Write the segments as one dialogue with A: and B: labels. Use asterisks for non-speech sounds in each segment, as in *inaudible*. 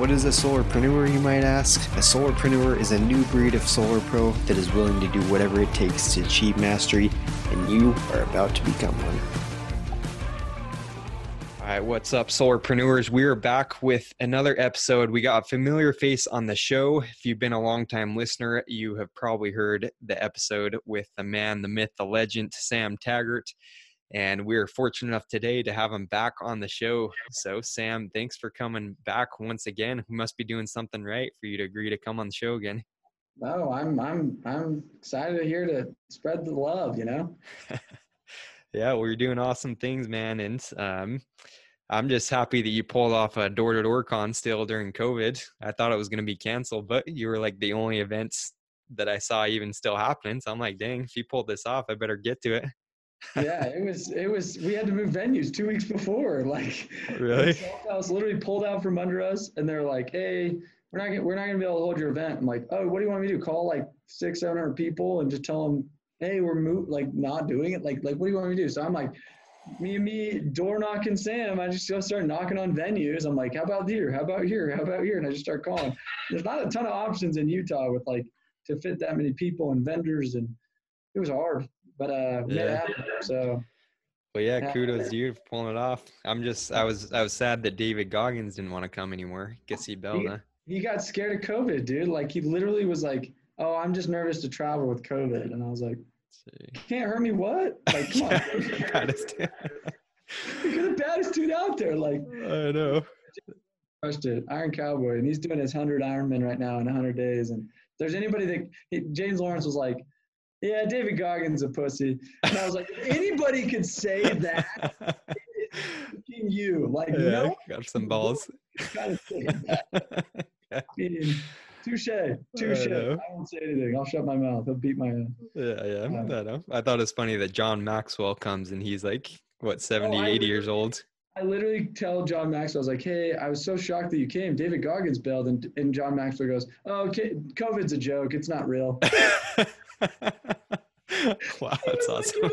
A: What is a solarpreneur, you might ask? A solarpreneur is a new breed of solar pro that is willing to do whatever it takes to achieve mastery, and you are about to become one. All right, what's up, solarpreneurs? We are back with another episode. We got a familiar face on the show. If you've been a long-time listener, you have probably heard the episode with the man, the myth, the legend, Sam Taggart. And we're fortunate enough today to have him back on the show. So, Sam, thanks for coming back once again. We must be doing something right for you to agree to come on the show again.
B: No, I'm I'm I'm excited here to spread the love, you know. *laughs*
A: yeah, well, you're doing awesome things, man, and um, I'm just happy that you pulled off a door-to-door con still during COVID. I thought it was going to be canceled, but you were like the only events that I saw even still happening. So I'm like, dang, if you pulled this off, I better get to it
B: yeah, it was it was we had to move venues two weeks before. Like
A: really,
B: was literally pulled out from under us, and they're like, "Hey, we're not gonna, we're not gonna be able to hold your event." I'm like, "Oh, what do you want me to do? Call like six, seven hundred people and just tell them, hey, we're move like not doing it. Like like what do you want me to do?" So I'm like, me and me door knocking Sam. I just go start knocking on venues. I'm like, "How about here? How about here? How about here?" And I just start calling. There's not a ton of options in Utah with like to fit that many people and vendors, and it was hard but uh, yeah. So.
A: Well, yeah, kudos to you for pulling it off. I'm just, I was, I was sad that David Goggins didn't want to come anymore. Guess he bailed.
B: He, he got scared of COVID, dude. Like he literally was like, "Oh, I'm just nervous to travel with COVID," and I was like, "Can't hurt me, what? Like, come on." *laughs* baddest. *laughs* You're the baddest dude out there. Like,
A: I know.
B: Crushed it, Iron Cowboy, and he's doing his hundred Ironman right now in hundred days. And if there's anybody that he, James Lawrence was like, yeah, David Goggins a pussy. And I was like, anybody could say *laughs* that, you. Like, yeah, no,
A: got some balls.
B: Gotta say that. *laughs* touche, touche. I, I, won't say anything. I'll shut my mouth. I'll beat my
A: head. Yeah, yeah. Um, I know. I thought it's funny that John Maxwell comes and he's like, what, 70, oh, 80 years old?
B: I literally tell John Maxwell, I was like, hey, I was so shocked that you came. David Goggins bailed. And, and John Maxwell goes, oh, okay, COVID's a joke. It's not real. *laughs* *laughs*
A: wow, that's awesome.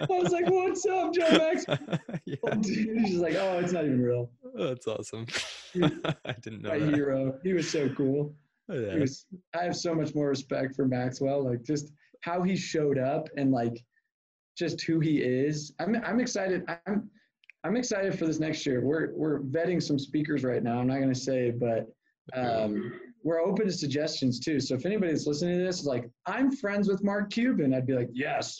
B: I was like, "What's up, Joe Max?" *laughs* yeah. He's just like, "Oh, it's not even real."
A: That's awesome. *laughs* I didn't know. My
B: that. hero. He was so cool. Yeah. Was, I have so much more respect for Maxwell. Like just how he showed up and like just who he is. I'm I'm excited. I'm I'm excited for this next year. We're we're vetting some speakers right now. I'm not gonna say, but um, we're open to suggestions too. So if anybody's listening to this is like, I'm friends with Mark Cuban, I'd be like, yes,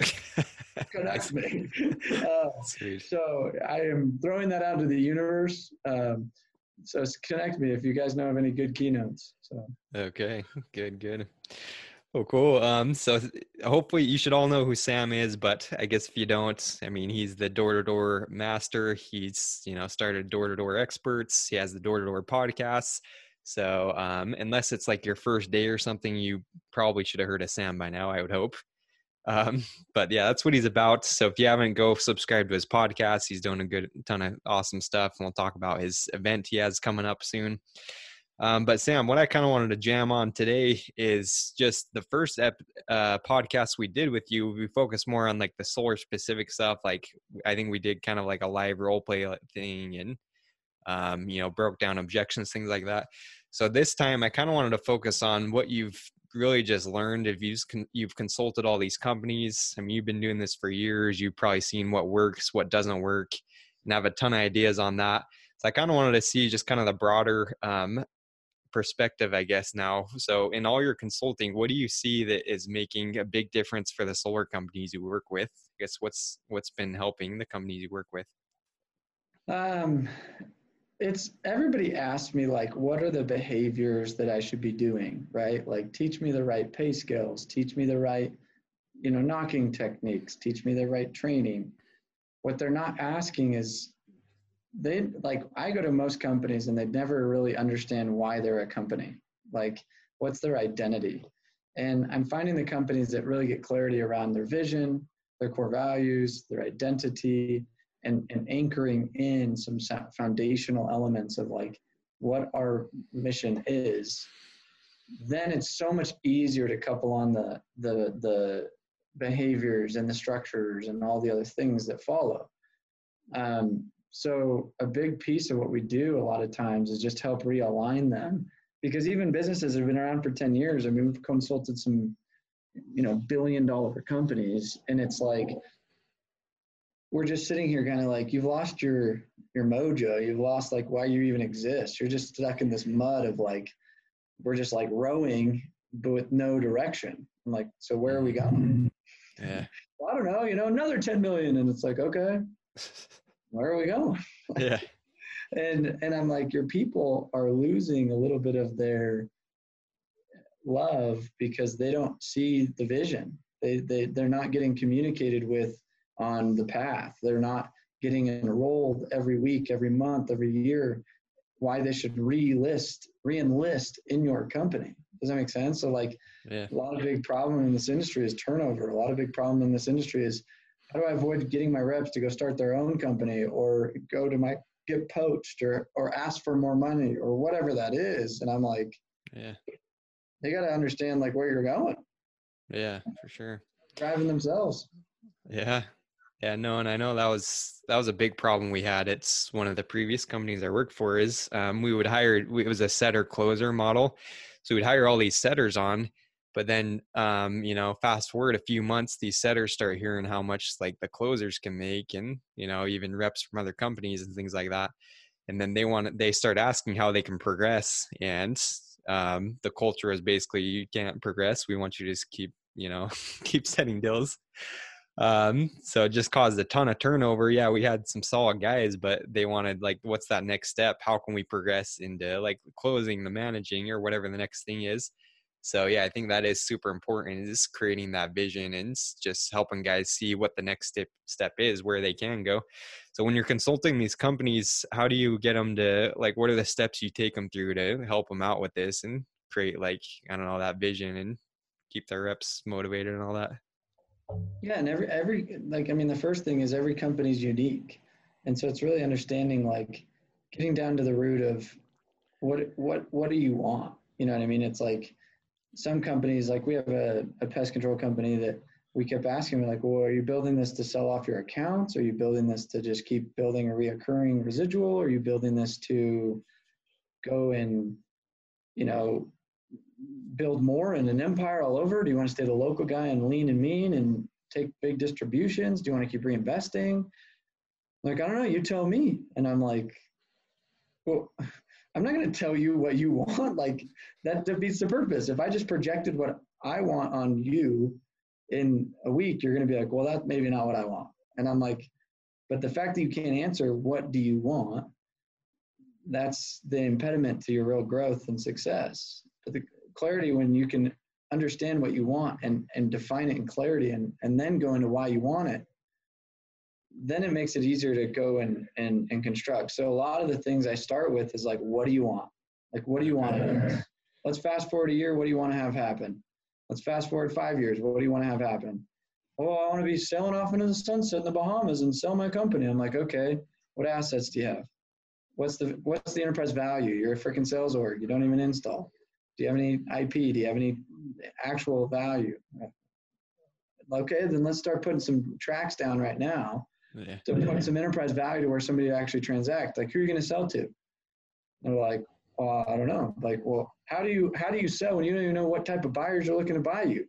B: *laughs* connect me. *laughs* Uh, so I am throwing that out to the universe. Um, so connect me if you guys know of any good keynotes. So
A: okay, good, good. Oh, cool. Um, so hopefully you should all know who Sam is, but I guess if you don't, I mean, he's the door-to-door master. He's you know started door-to-door experts. He has the door-to-door podcasts. So um, unless it's like your first day or something, you probably should have heard of Sam by now. I would hope. Um, *laughs* but yeah, that's what he's about. So if you haven't, go subscribe to his podcast. He's doing a good ton of awesome stuff, and we'll talk about his event he has coming up soon. Um, but Sam, what I kind of wanted to jam on today is just the first ep- uh, podcast we did with you. We focused more on like the solar specific stuff. Like I think we did kind of like a live role play thing, and um, you know broke down objections, things like that. So this time I kind of wanted to focus on what you've really just learned if you've you've consulted all these companies. I mean, you've been doing this for years. You've probably seen what works, what doesn't work, and have a ton of ideas on that. So I kind of wanted to see just kind of the broader um, perspective, I guess. Now, so in all your consulting, what do you see that is making a big difference for the solar companies you work with? I guess what's what's been helping the companies you work with.
B: Um, it's everybody asks me like what are the behaviors that i should be doing right? Like teach me the right pay scales teach me the right you know knocking techniques teach me the right training. What they're not asking is they like i go to most companies and they never really understand why they're a company. Like, what's their identity? And I'm finding the companies that really get clarity around their vision, their core values, their identity, and, and anchoring in some foundational elements of like what our mission is, then it's so much easier to couple on the the the behaviors and the structures and all the other things that follow. Um, so a big piece of what we do a lot of times is just help realign them because even businesses have been around for 10 years, I mean, we've consulted some, you know, billion dollar companies and it's like, we're just sitting here kind of like you've lost your your mojo. You've lost like why you even exist. You're just stuck in this mud of like we're just like rowing but with no direction. I'm like so where are we going?
A: Yeah.
B: Well, *laughs* i don't know you know another 10 million and it's like okay. *laughs* Where are we going? *laughs*
A: Yeah.
B: And and i'm like your people are losing a little bit of their love because they don't see the vision. They, they they're not getting communicated with on the path. They're not getting enrolled every week, every month, every year. Why they should re-list, re-enlist in your company. Does that make sense? So like yeah. a lot of big problem in this industry is turnover. A lot of big problem in this industry is how do I avoid getting my reps to go start their own company or go to my get poached or or ask for more money or whatever that is. And I'm like,
A: yeah,
B: they got to understand like where you're going.
A: Yeah, for sure.
B: Driving themselves.
A: Yeah, yeah, no, and I know that was that was a big problem we had. It's one of the previous companies I worked for is um, we would hire it was a setter closer model, so we'd hire all these setters on, but then um, you know fast forward a few months, these setters start hearing how much like the closers can make, and you know even reps from other companies and things like that, and then they want they start asking how they can progress, and um, the culture is basically you can't progress. We want you to just keep you know *laughs* keep setting deals um, so it just caused a ton of turnover. Yeah, we had some solid guys, but they wanted like, what's that next step? How can we progress into like closing the managing or whatever the next thing is? So yeah, I think that is super important is creating that vision and just helping guys see what the next step step is, where they can go. So when you're consulting these companies, how do you get them to like what are the steps you take them through to help them out with this and create like I don't know that vision and keep their reps motivated and all that?
B: Yeah, and every every like I mean the first thing is every company is unique. And so it's really understanding like getting down to the root of what what what do you want? You know what I mean? It's like some companies like we have a, a pest control company that we kept asking like, well, are you building this to sell off your accounts? Are you building this to just keep building a reoccurring residual? Are you building this to go and, you know, build more and an empire all over? Do you want to stay the local guy and lean and mean and take big distributions? Do you want to keep reinvesting? Like, I don't know, you tell me. And I'm like, well, *laughs* I'm not going to tell you what you *laughs* want. Like, that defeats the purpose. If I just projected what I want on you in a week, you're going to be like, well, that's maybe not what I want. And I'm like, but the fact that you can't answer, what do you want? That's the impediment to your real growth and success. But the, clarity when you can understand what you want and, and define it in clarity and, and then go into why you want it then it makes it easier to go and, and, and construct. So a lot of the things i start with is like what do you want? Like what do you want? Let's fast forward a year. What do you want to have happen? Let's fast forward five years. What do you want to have happen? Oh i want to be selling off into the sunset in the bahamas and sell my company. I'm like okay what assets do you have? What's the what's the enterprise value? You're a freaking sales org. You don't even install do you have any IP? Do you have any actual value? Okay, then let's start putting some tracks down right now yeah. to put some enterprise value to where somebody actually transact. Like, who are you going to sell to? And they're like, well, I don't know. Like, well, how do you how do you sell when you don't even know what type of buyers are looking to buy you?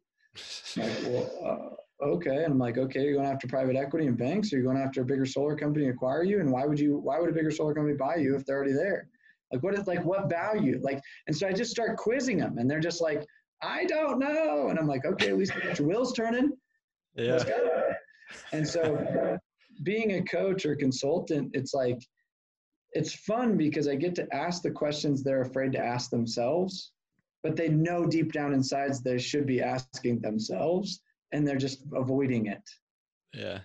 B: like, well, uh, okay. And I'm like, okay, you're going after private equity and banks, or you're going after a bigger solar company acquire you? And why would you? Why would a bigger solar company buy you if they're already there? Like what is like what value? Like and so I just start quizzing them and they're just like, I don't know. And I'm like, okay, at least your wheels turning.
A: Yeah.
B: And so being a coach or consultant, it's like it's fun because I get to ask the questions they're afraid to ask themselves, but they know deep down inside they should be asking themselves and they're just avoiding it.
A: Yeah.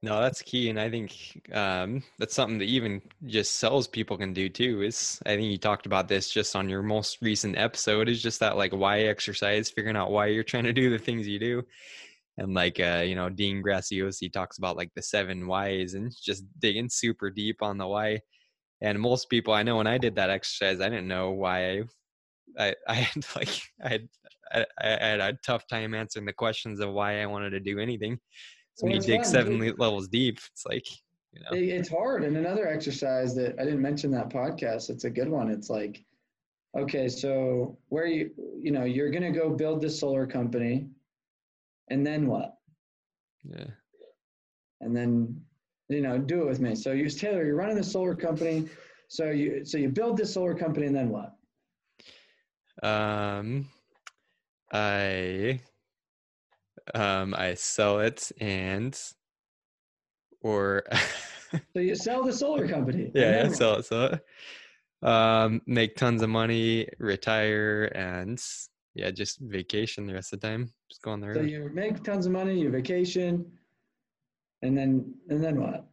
A: No, that's key, and I think um, that's something that even just salespeople can do too. Is I think you talked about this just on your most recent episode. Is just that like why exercise, figuring out why you're trying to do the things you do, and like uh, you know Dean Graziosi talks about like the seven whys and just digging super deep on the why. And most people I know when I did that exercise, I didn't know why I I, I had *laughs* like I had I, I had a tough time answering the questions of why I wanted to do anything so when you dig seven levels deep, it's like you know.
B: It's hard. And another exercise that I didn't mention that podcast. It's a good one. It's like, okay, so where you you know you're gonna go build this solar company, and then what?
A: Yeah.
B: And then you know do it with me. So you Taylor, you're running the solar company. So you so you build this solar company, and then what?
A: Um, I um, I sell it and or *laughs*
B: so you sell the solar company.
A: Yeah, yeah sell it, sell it. Um, make tons of money, retire, and yeah, just vacation the rest of the time. Just go on the road.
B: So you make tons of money, you vacation, and then and then what?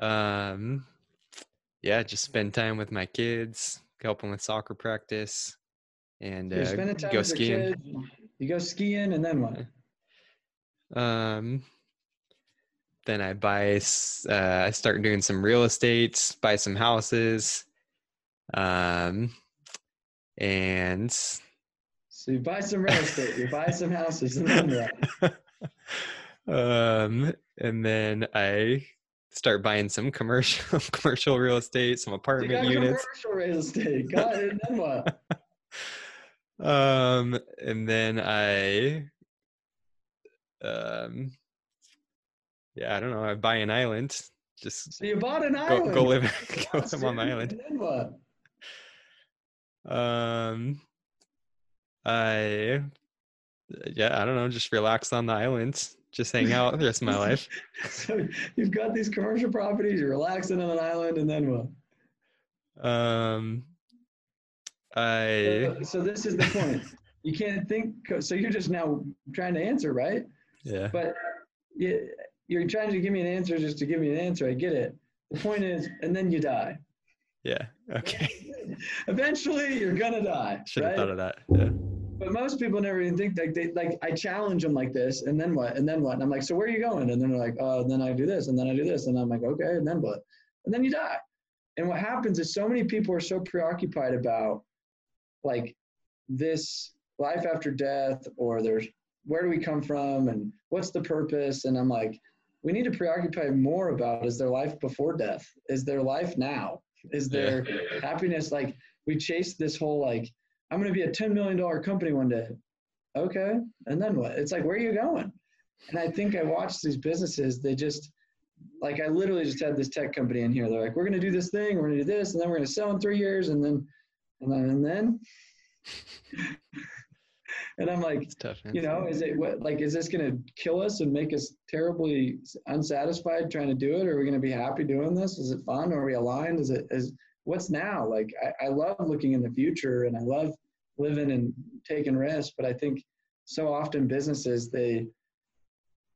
A: Um, yeah, just spend time with my kids, help them with soccer practice, and uh, go skiing.
B: You go skiing, and then what?
A: Um, then I buy. Uh, I start doing some real estate, buy some houses, um, and
B: so you buy some real estate, you buy some houses, and then what? *laughs*
A: um, and then I start buying some commercial *laughs* commercial real estate, some apartment units.
B: Commercial real estate. Got it. And then what? *laughs*
A: um, and then I, um, yeah, I don't know. I buy an island. Just
B: so you bought an island.
A: Go, live, *laughs* *laughs* go live on the island.
B: And then what?
A: Um, I, yeah, I don't know. Just relax on the island. Just hang out the rest of my life. *laughs*
B: so you've got these commercial properties. You're relaxing on an island, and then
A: what? Um, I.
B: So, so this is the point. you can't think. So you're just now trying to answer, right?
A: Yeah.
B: But you, you're trying to give me an answer just to give me an answer. I get it. The point is, and then you die.
A: Yeah. Okay. *laughs*
B: Eventually, you're gonna die.
A: Should have
B: right?
A: thought of that. Yeah.
B: But most people never even think like they like I challenge them like this, and then what? And then what? And I'm like, so where are you going? And then they're like, oh, then I do this, and then I do this, and I'm like, okay, and then what? And then you die. And what happens is so many people are so preoccupied about like this life after death or there's where do we come from and what's the purpose? And i'm like we need to preoccupy more about is there life before death? Is there life now? Is there yeah. happiness? Like we chase this whole like i'm going to be a $10 million company one day. Okay and then what? It's like where are you going? And i think i watched these businesses they just like i literally just had this tech company in here. They're like we're going to do this thing we're going to do this and then we're going to sell in three years and then and then, and *laughs* then and I'm like, tough, you know, is it what like is this going to kill us and make us terribly unsatisfied trying to do it, or are we going to be happy doing this? Is it fun? Are we aligned? Is it is what's now? Like I, I love looking in the future and I love living and taking risks, but I think so often businesses they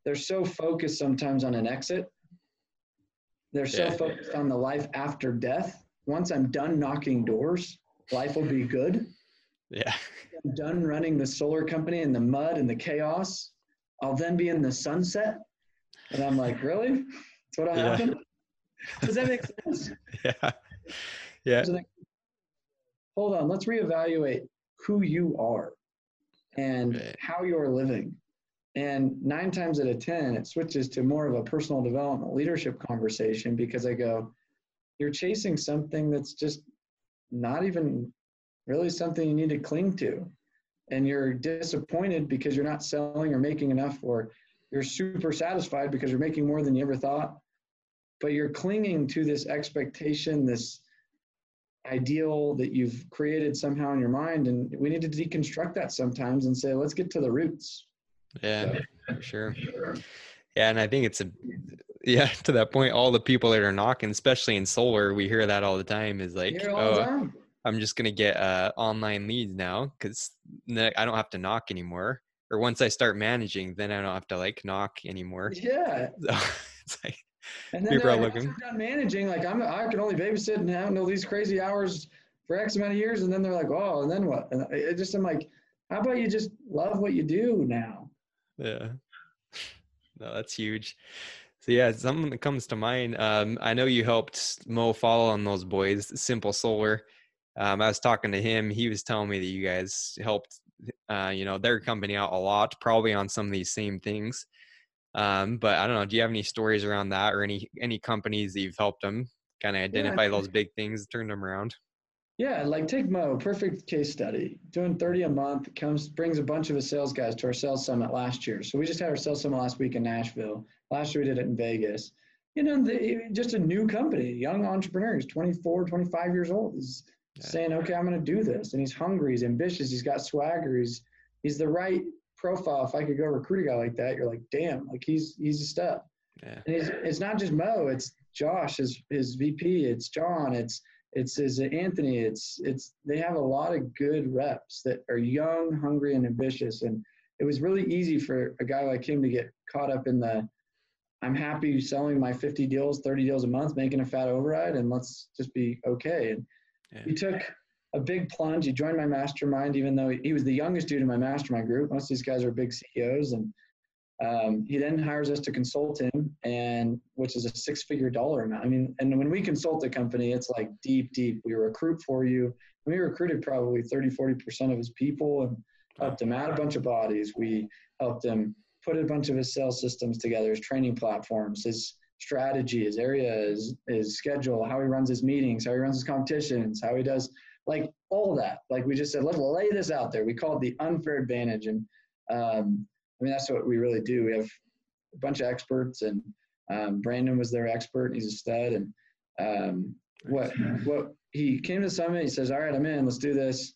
B: they're so focused sometimes on an exit. They're so yeah. focused on the life after death. Once I'm done knocking doors, life will be good.
A: Yeah.
B: I'm done running the solar company in the mud and the chaos. I'll then be in the sunset. And I'm like, really? That's what yeah. happen? Does that make sense? *laughs*
A: Yeah. Yeah.
B: Hold on, let's reevaluate who you are and right. how you're living. And nine times out of 10, it switches to more of a personal development leadership conversation because I go, you're chasing something that's just not even really something you need to cling to. And you're disappointed because you're not selling or making enough, or you're super satisfied because you're making more than you ever thought. But you're clinging to this expectation, this ideal that you've created somehow in your mind. And we need to deconstruct that sometimes and say, let's get to the roots.
A: Yeah, so, for sure. Yeah, and I think it's a yeah, *laughs* to that point, all the people that are knocking, especially in solar, we hear that all the time is like, oh, I'm just gonna get uh, online leads now because I don't have to knock anymore. or once I start managing, then I don't have to like knock anymore.
B: Yeah. *laughs*
A: So it's like
B: and then people are looking. done managing, like I'm, I can only babysit and handle these crazy hours for X amount of years, and then they're like, oh, and then what? And it just I'm like, how about you just love what you do now?
A: Yeah. *laughs* No, that's huge. So yeah, something that comes to mind. Um, I know you helped Mo follow on those boys, Simple Solar. Um, I was talking to him. He was telling me that you guys helped, uh, you know, their company out a lot, probably on some of these same things. Um, but I don't know. Do you have any stories around that, or any any companies that you've helped them kind of identify yeah. those big things, turn them around?
B: Yeah, like take Mo, perfect case study. Doing 30 a month comes brings a bunch of his sales guys to our sales summit last year. So we just had our sales summit last week in Nashville. Last year we did it in Vegas. You know, the, just a new company, young entrepreneur. He's 24, 25 years old. He's yeah. saying, okay, I'm going to do this. And he's hungry, he's ambitious, he's got swagger, he's, he's the right profile. If I could go recruit a guy like that, you're like, damn, like he's, he's a step. Yeah. And it's, it's not just Mo, it's Josh, his, his VP, it's John, it's, it's is uh, Anthony. It's it's they have a lot of good reps that are young, hungry, and ambitious. And it was really easy for a guy like him to get caught up in the I'm happy selling my 50 deals, 30 deals a month, making a fat override, and let's just be okay. And yeah. he took a big plunge. He joined my mastermind, even though he was the youngest dude in my mastermind group. Most of these guys are big CEOs, and um, he then hires us to consult him, and which is a six-figure dollar amount. I mean, and when we consult a company, it's like deep, deep. We recruit for you. We recruited probably 30, 40 percent of his people, and helped him add a bunch of bodies. We helped him put a bunch of his sales systems together, his training platforms, his strategy, his area, his, his schedule, how he runs his meetings, how he runs his competitions, how he does like all that. Like we just said, let's lay this out there. We call it the unfair advantage, and um, I mean, that's what we really do. We have a bunch of experts, and um, Brandon was their expert. He's a stud. And um, what what he came to the summit. He says, "All right, I'm in. Let's do this."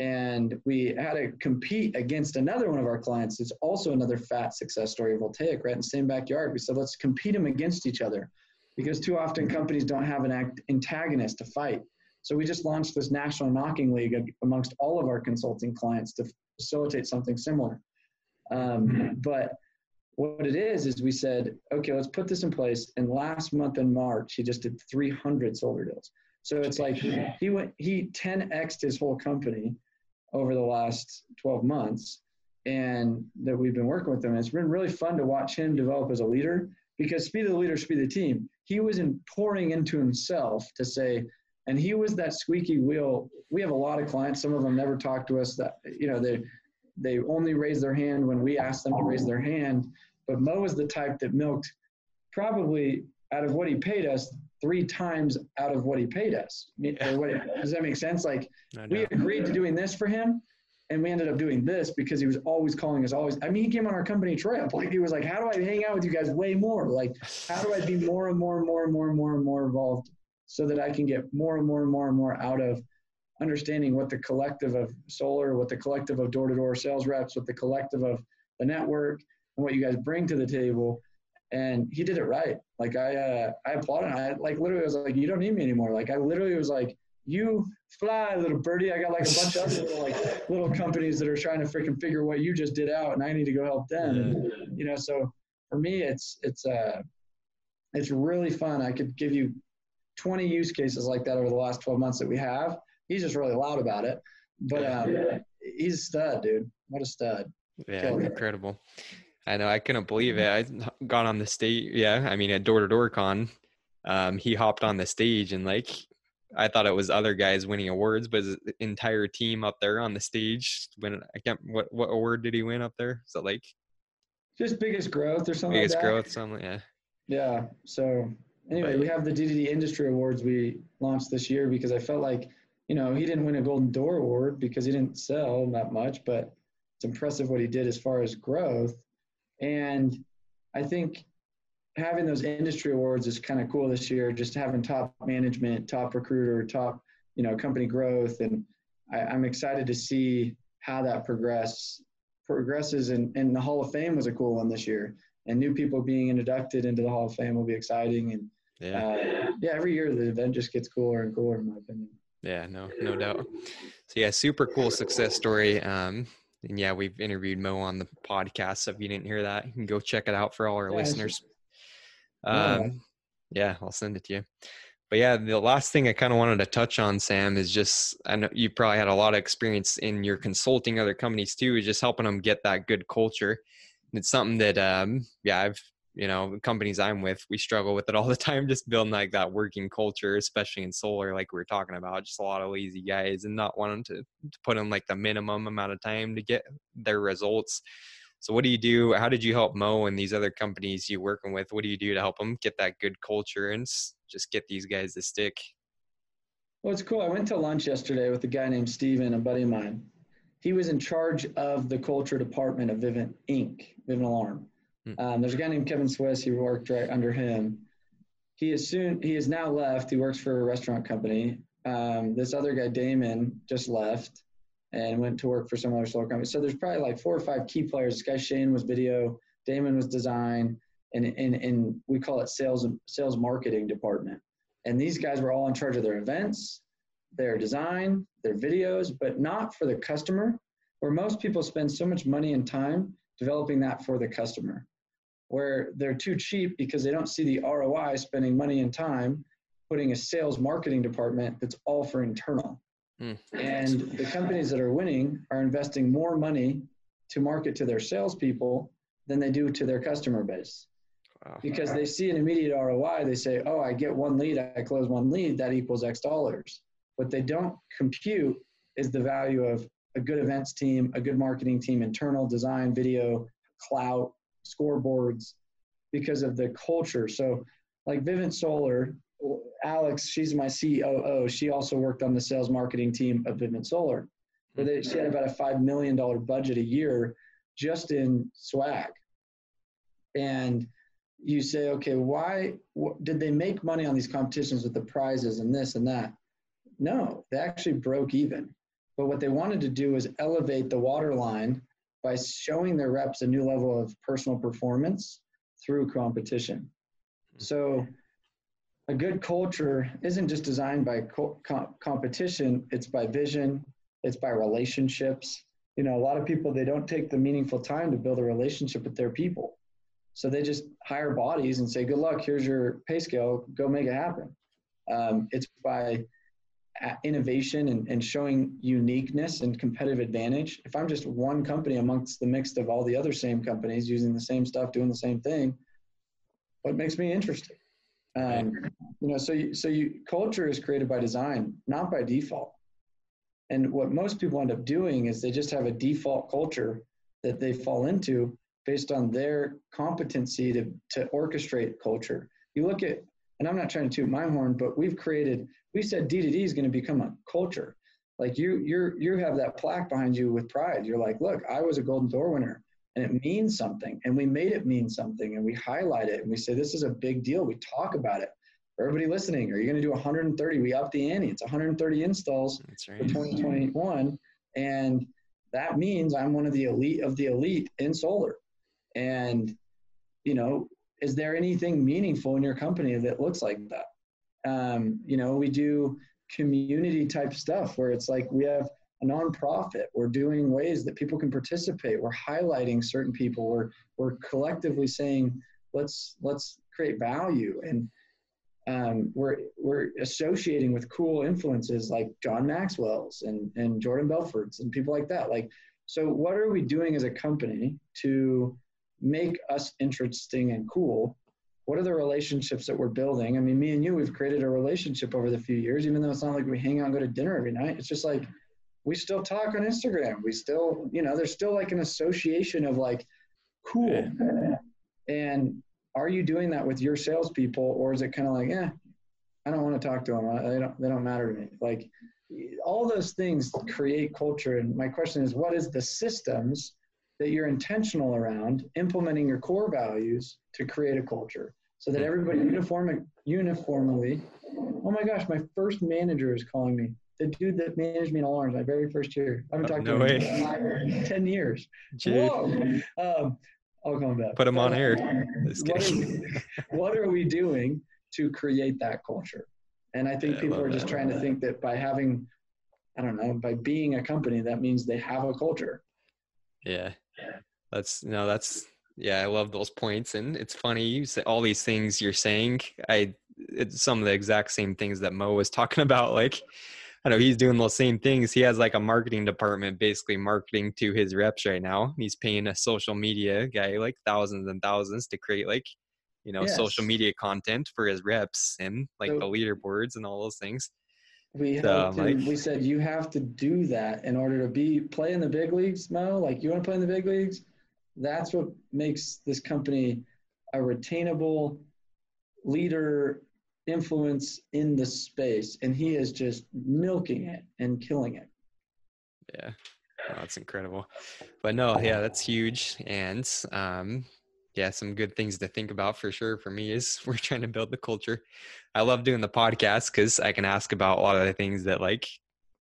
B: And we had to compete against another one of our clients. It's also another fat success story, of Voltaic, right in the same backyard. We said, let's compete them against each other, because too often companies don't have an antagonist to fight. So we just launched this national knocking league amongst all of our consulting clients to facilitate something similar. Um, mm-hmm. but what it is is we said, okay, let's put this in place. And last month in March, he just did 300 solar deals. So it's like he went he 10xed his whole company over the last 12 months, and that we've been working with him. It's been really fun to watch him develop as a leader because speed of the leader, speed of the team. He was in pouring into himself to say, and he was that squeaky wheel. We have a lot of clients. Some of them never talk to us. That you know they they only raise their hand when we ask them to raise their hand. But Mo is the type that milked probably out of what he paid us three times out of what he paid us. Yeah. What, does that make sense? Like *laughs* we agreed to doing this for him, and we ended up doing this because he was always calling us. Always, I mean, he came on our company trip. *laughs* Like he was like, "How do I hang out with you guys way more? Like, how do I be more and more and more and more and more and more involved so that I can get more and more and more and more out of understanding what the collective of solar, what the collective of door-to-door sales reps, what the collective of the network, and what you guys bring to the table." And he did it right. Like I, uh, I applauded. I like literally was like, you don't need me anymore. Like I literally was like, you fly, little birdie. I got like a bunch of other little, like *laughs* little companies that are trying to freaking figure what you just did out, and I need to go help them. And, you know, so for me, it's it's uh, it's really fun. I could give you 20 use cases like that over the last 12 months that we have. He's just really loud about it, but um, he's a stud, dude. What a stud.
A: Yeah, incredible. I know. I couldn't believe it. I got on the stage. Yeah, I mean, at Door to Door Con, um, he hopped on the stage and like, I thought it was other guys winning awards, but his entire team up there on the stage. When I can't, what what award did he win up there? So like,
B: just biggest growth or something.
A: Biggest
B: like
A: growth, something. Yeah.
B: Yeah. So anyway, we have the DDD Industry Awards we launched this year because I felt like, you know, he didn't win a Golden Door Award because he didn't sell that much, but it's impressive what he did as far as growth and I think having those industry awards is kind of cool this year, just having top management, top recruiter, top, you know, company growth. And I, am excited to see how that progress progresses. And, and the Hall of Fame was a cool one this year. And new people being inducted into the Hall of Fame will be exciting. And yeah, uh, yeah every year the event just gets cooler and cooler, in my opinion.
A: Yeah, no, no doubt. So yeah, super cool success story. Um, and yeah, we've interviewed Mo on the podcast. So if you didn't hear that, you can go check it out for all our yeah, listeners. Um, yeah, I'll send it to you. But yeah, the last thing I kind of wanted to touch on, Sam, is just I know you probably had a lot of experience in your consulting other companies too, is just helping them get that good culture. And it's something that, um, yeah, I've you know companies i'm with we struggle with it all the time just building like that working culture especially in solar like we were talking about just a lot of lazy guys and not wanting to, to put in like the minimum amount of time to get their results. So what do you do? How did you help mo and these other companies you working with? What do you do to help them get that good culture and just get these guys to stick?
B: Well it's cool. I went to lunch yesterday with a guy named steven a buddy of mine. He was in charge of the culture department of vivint inc vivint alarm. Um, there's a guy named Kevin Swiss who worked right under him. He is soon. He is now left. He works for a restaurant company. Um, this other guy, Damon, just left and went to work for some other solar company. So there's probably like four or five key players. This guy Shane was video. Damon was design, and and and we call it sales sales marketing department. And these guys were all in charge of their events, their design, their videos, but not for the customer. Where most people spend so much money and time developing that for the customer where they're too cheap because they don't see the ROI spending money and time putting a sales marketing department that's all for internal. Mm. And the companies that are winning are investing more money to market to their salespeople than they do to their customer base. Wow. Because they see an immediate ROI, they say, oh, I get one lead, I close one lead, that equals X dollars. What they don't compute is the value of a good events team, a good marketing team, internal design, video, clout, scoreboards because of the culture. So, like Vivint Solar, Alex, she's my COO. She also worked on the sales marketing team of Vivint Solar. But they, she had about a $5 million budget a year just in swag. And you say, okay, why did they make money on these competitions with the prizes and this and that? No, they actually broke even. But what they wanted to do was elevate the waterline by showing their reps a new level of personal performance through competition. Hmm. So, a good culture isn't just designed by co- competition, it's by vision, it's by relationships. You know, a lot of people, they don't take the meaningful time to build a relationship with their people. So they just hire bodies and say, good luck, here's your pay scale, go make it happen. Um, it's by innovation and, and showing uniqueness and competitive advantage. If I'm just one company amongst the mix of all the other same companies using the same stuff, doing the same thing, what makes me interesting? Um, you know, so you, so you culture is created by design, not by default. And what most people end up doing is they just have a default culture that they fall into based on their competency to, to orchestrate culture. You look at, and I'm not trying to toot my horn, but we've created we said D2D is going to become a culture. Like you, you're you have that plaque behind you with pride. You're like, look, I was a Golden Door winner, and it means something, and we made it mean something, and we highlight it, and we say this is a big deal. We talk about it. Everybody listening, are you going to do 130? We up the ante. It's 130 installs right. for 2021, and that means I'm one of the elite of the elite in solar. And you know, is there anything meaningful in your company that looks like that? Um, you know, we do community type stuff where it's like we have a nonprofit. We're doing ways that people can participate. We're highlighting certain people. We're we're collectively saying let's let's create value and um, we're we're associating with cool influences like John Maxwell's and and Jordan Belfort's and people like that. Like, so what are we doing as a company to make us interesting and cool what are the relationships that we're building? I mean, me and you, we've created a relationship over the few years, even though it's not like we hang out and go to dinner every night. It's just like we still talk on Instagram. We still, you know, there's still like an association of like, cool. And are you doing that with your salespeople, or is it kind of like, yeah, I don't want to talk to them. They don't, they don't matter to me. Like all those things create culture. And my question is, what is the systems that you're intentional around implementing your core values to create a culture? so that everybody uniform, uniformly. Oh my gosh, my first manager is calling me. The dude that managed me in alarms, my very first year. I haven't oh, talked no to way. him in *laughs* 10 years. Whoa. Um, I'll come back.
A: Put him on air.
B: Uh, what are, we, *laughs* what are we doing to create that culture? And I think yeah, people I are just trying to think that by having, I don't know, by being a company, that means they have a culture.
A: Yeah. That's no, that's yeah, I love those points. And it's funny, you say all these things you're saying. I it's some of the exact same things that Mo was talking *laughs* about. Like, I know he's doing those same things. He has like a marketing department basically marketing to his reps right now. He's paying a social media guy like thousands and thousands to create like, you know, yes. social media content for his reps and like so, the leaderboards and all those things.
B: We so, like, we said you have to do that in order to be play in the big leagues, Mo. Like you want to play in the big leagues, that's what makes this company a retainable leader influence in the space and he is just milking it and killing it.
A: Yeah. Oh, that's incredible. But no yeah that's huge and um yeah some good things to think about for sure for me is *laughs* we're trying to build the culture i love doing the podcast because i can ask about a lot of the things that like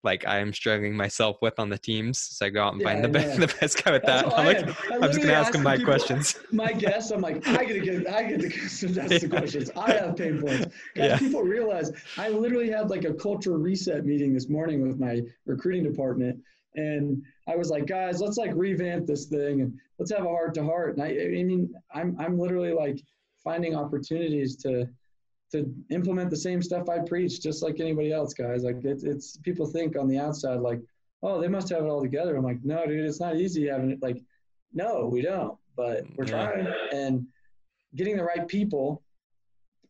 A: like I am struggling myself with on the teams. So I go out and yeah, find the best, *laughs* the best guy with That's that. I'm like, I'm just gonna ask him my people, questions. *laughs*
B: My guess, I'm like, I gotta get, I get to ask the questions. I have pain points. Guys, yeah. people realize I literally had like a culture reset meeting this morning with my recruiting department, and I was like, guys, let's like revamp this thing and let's have a heart to heart. And I, I mean, I'm, I'm literally like finding opportunities to to implement the same stuff I preach, just like anybody else, guys. Like it's, it's people think on the outside, like, oh, they must have it all together. I'm like, no, dude, it's not easy having it. Like, no, we don't, but we're trying. And getting the right people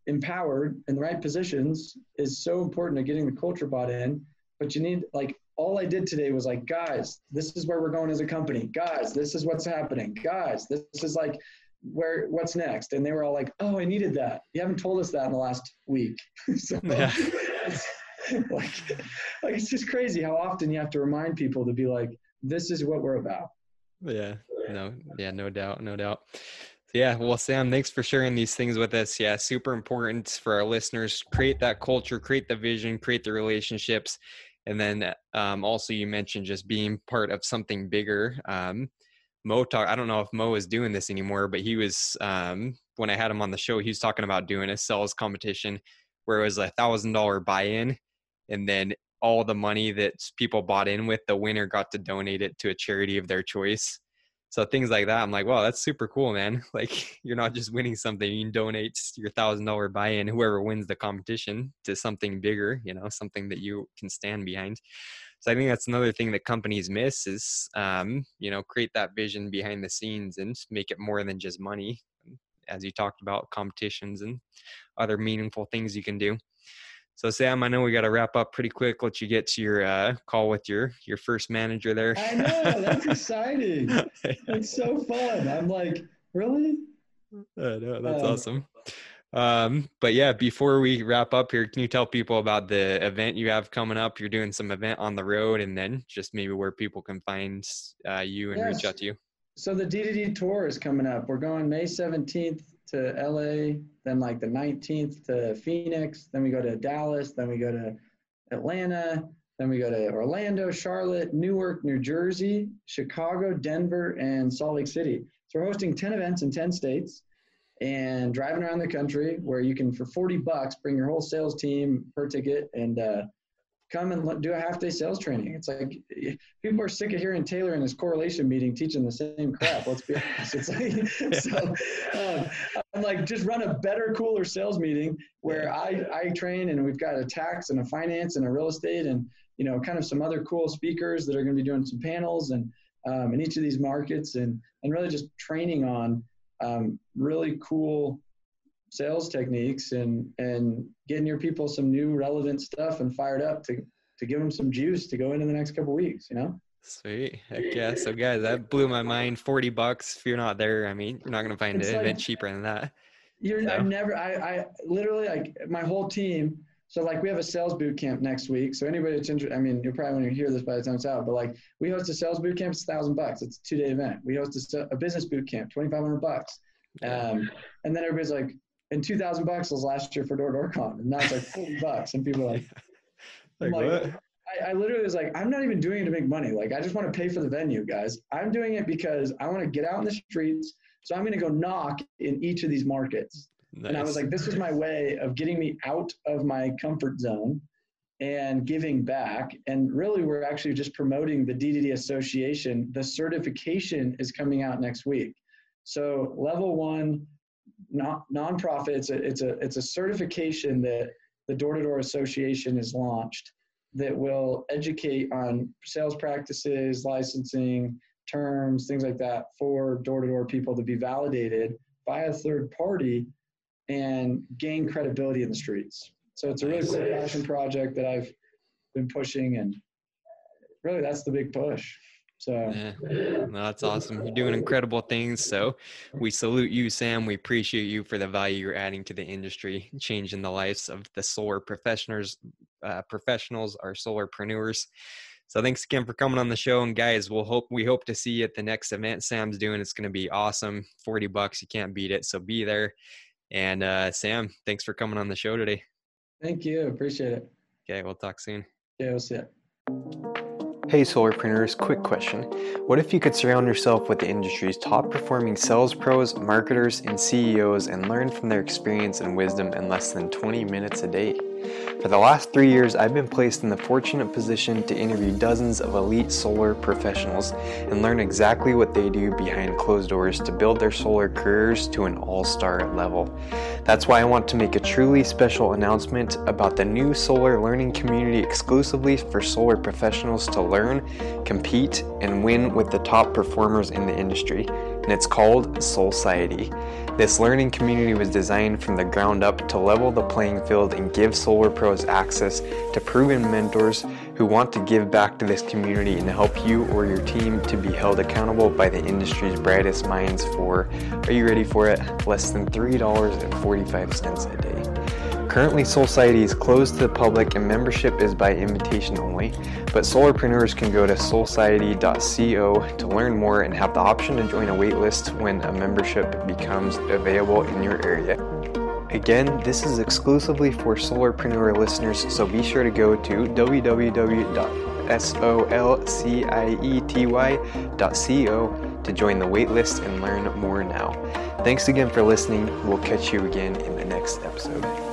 B: empowered in the right positions is so important to getting the culture bought in. But you need like all I did today was like, guys, this is where we're going as a company. Guys, this is what's happening. Guys, this is like where what's next? And they were all like oh i needed that. You haven't told us that in the last week. *laughs* So *laughs* yeah. like, like it's just crazy how often you have to remind people to be like this is what we're about.
A: Yeah. No yeah no doubt no doubt. Yeah well sam thanks for sharing these things with us. Yeah super important for our listeners. Create that culture create the vision create the relationships and then um, also you mentioned just being part of something bigger um, Mo talk. I don't know if Mo is doing this anymore, but he was um, when I had him on the show. He was talking about doing a sales competition where it was a thousand dollar buy in, and then all the money that people bought in with, the winner got to donate it to a charity of their choice. So things like that, I'm like, wow, that's super cool, man. *laughs* Like you're not just winning something; you can donate your thousand dollar buy in, whoever wins the competition, to something bigger. You know, something that you can stand behind. So I think that's another thing that companies miss is, um, you know, create that vision behind the scenes and make it more than just money. As you talked about competitions and other meaningful things you can do. So Sam, I know we got to wrap up pretty quick. Let you get to your uh, call with your your first manager there.
B: I know that's *laughs* exciting. It's so fun. I'm like, really?
A: I know that's um, awesome. Um, but yeah, before we wrap up here, can you tell people about the event you have coming up? You're doing some event on the road, and then just maybe where people can find uh, you and yes. reach out to you.
B: So the DDD tour is coming up. We're going May 17th to LA, then like the 19th to Phoenix, then we go to Dallas, then we go to Atlanta, then we go to Orlando, Charlotte, Newark, New Jersey, Chicago, Denver, and Salt Lake City. So we're hosting 10 events in 10 states and driving around the country where you can for 40 bucks bring your whole sales team per ticket and uh, come and do a half day sales training. It's like people are sick of hearing taylor in his correlation meeting teaching the same crap let's be honest. It's like *laughs* so um, i'm like just run a better cooler sales meeting where i i train and we've got a tax and a finance and a real estate and you know kind of some other cool speakers that are going to be doing some panels and um, in each of these markets and and really just training on um, really cool sales techniques and and getting your people some new relevant stuff and fired up to to give them some juice to go into the next couple weeks you know
A: sweet heck yeah so guys that blew my mind 40 bucks if you're not there i mean you're not going to find it's an like, event cheaper than that
B: you're so. i've never i i literally like my whole team so like we have a sales boot camp next week. So anybody that's interested, I mean, you're probably going to hear this by the time it's out, but like we host a sales boot camp, it's a thousand bucks. It's a two day event. We host a, a business boot camp, 2,500 bucks. Um, and then everybody's like, and 2000 bucks was last year for door door con. And now it's like 40 *laughs* bucks. And people are like, *laughs* like, like what? I, I literally was like, I'm not even doing it to make money. Like, I just want to pay for the venue, guys. I'm doing it because I want to get out in the streets. So I'm going to go knock in each of these markets. Nice. And I was like, this is my way of getting me out of my comfort zone and giving back. And really, we're actually just promoting the DDD Association. The certification is coming out next week. So, level one, non nonprofit. It's a it's a it's a certification that the Door to Door Association has launched that will educate on sales practices, licensing, terms, things like that for door to door people to be validated by a third party and gain credibility in the streets. So it's a really cool passion project that I've been pushing, and really that's the big push. So yeah,
C: no, that's awesome. You're doing incredible things. So we salute you, Sam. We appreciate you for the value you're adding to the industry, changing the lives of the solar professionals, uh, professionals, our solarpreneurs. So thanks again for coming on the show. And guys, we'll hope we hope to see you at the next event Sam's doing. It's going to be awesome. 40 bucks, you can't beat it. So be there. And uh, Sam, thanks for coming on the show today.
B: Thank you. Appreciate it.
C: Okay, we'll talk soon.
B: Yeah, we'll see it.
C: Hey, Solarpreneurs, quick question. What if you could surround yourself with the industry's top performing sales pros, marketers, and CEOs and learn from their experience and wisdom in less than 20 minutes a day? For the last three years, I've been placed in the fortunate position to interview dozens of elite solar professionals and learn exactly what they do behind closed doors to build their solar careers to an all star level. That's why I want to make a truly special announcement about the new solar learning community exclusively for solar professionals to learn, compete, and win with the top performers in the industry. And it's called Solciety. This learning community was designed from the ground up to level the playing field and give solar pros access to proven mentors who want to give back to this community and help you or your team to be held accountable by the industry's brightest minds for, are you ready for it? Less than $3.45 a day. Currently, Solciety is closed to the public and membership is by invitation only, but solarpreneurs can go to solciety.co to learn more and have the option to join a waitlist when a membership becomes available in your area. Again, this is exclusively for solarpreneur listeners, so be sure to go to www.solciety.co to join the waitlist and learn more now. Thanks again for listening. We'll catch you again in the next episode.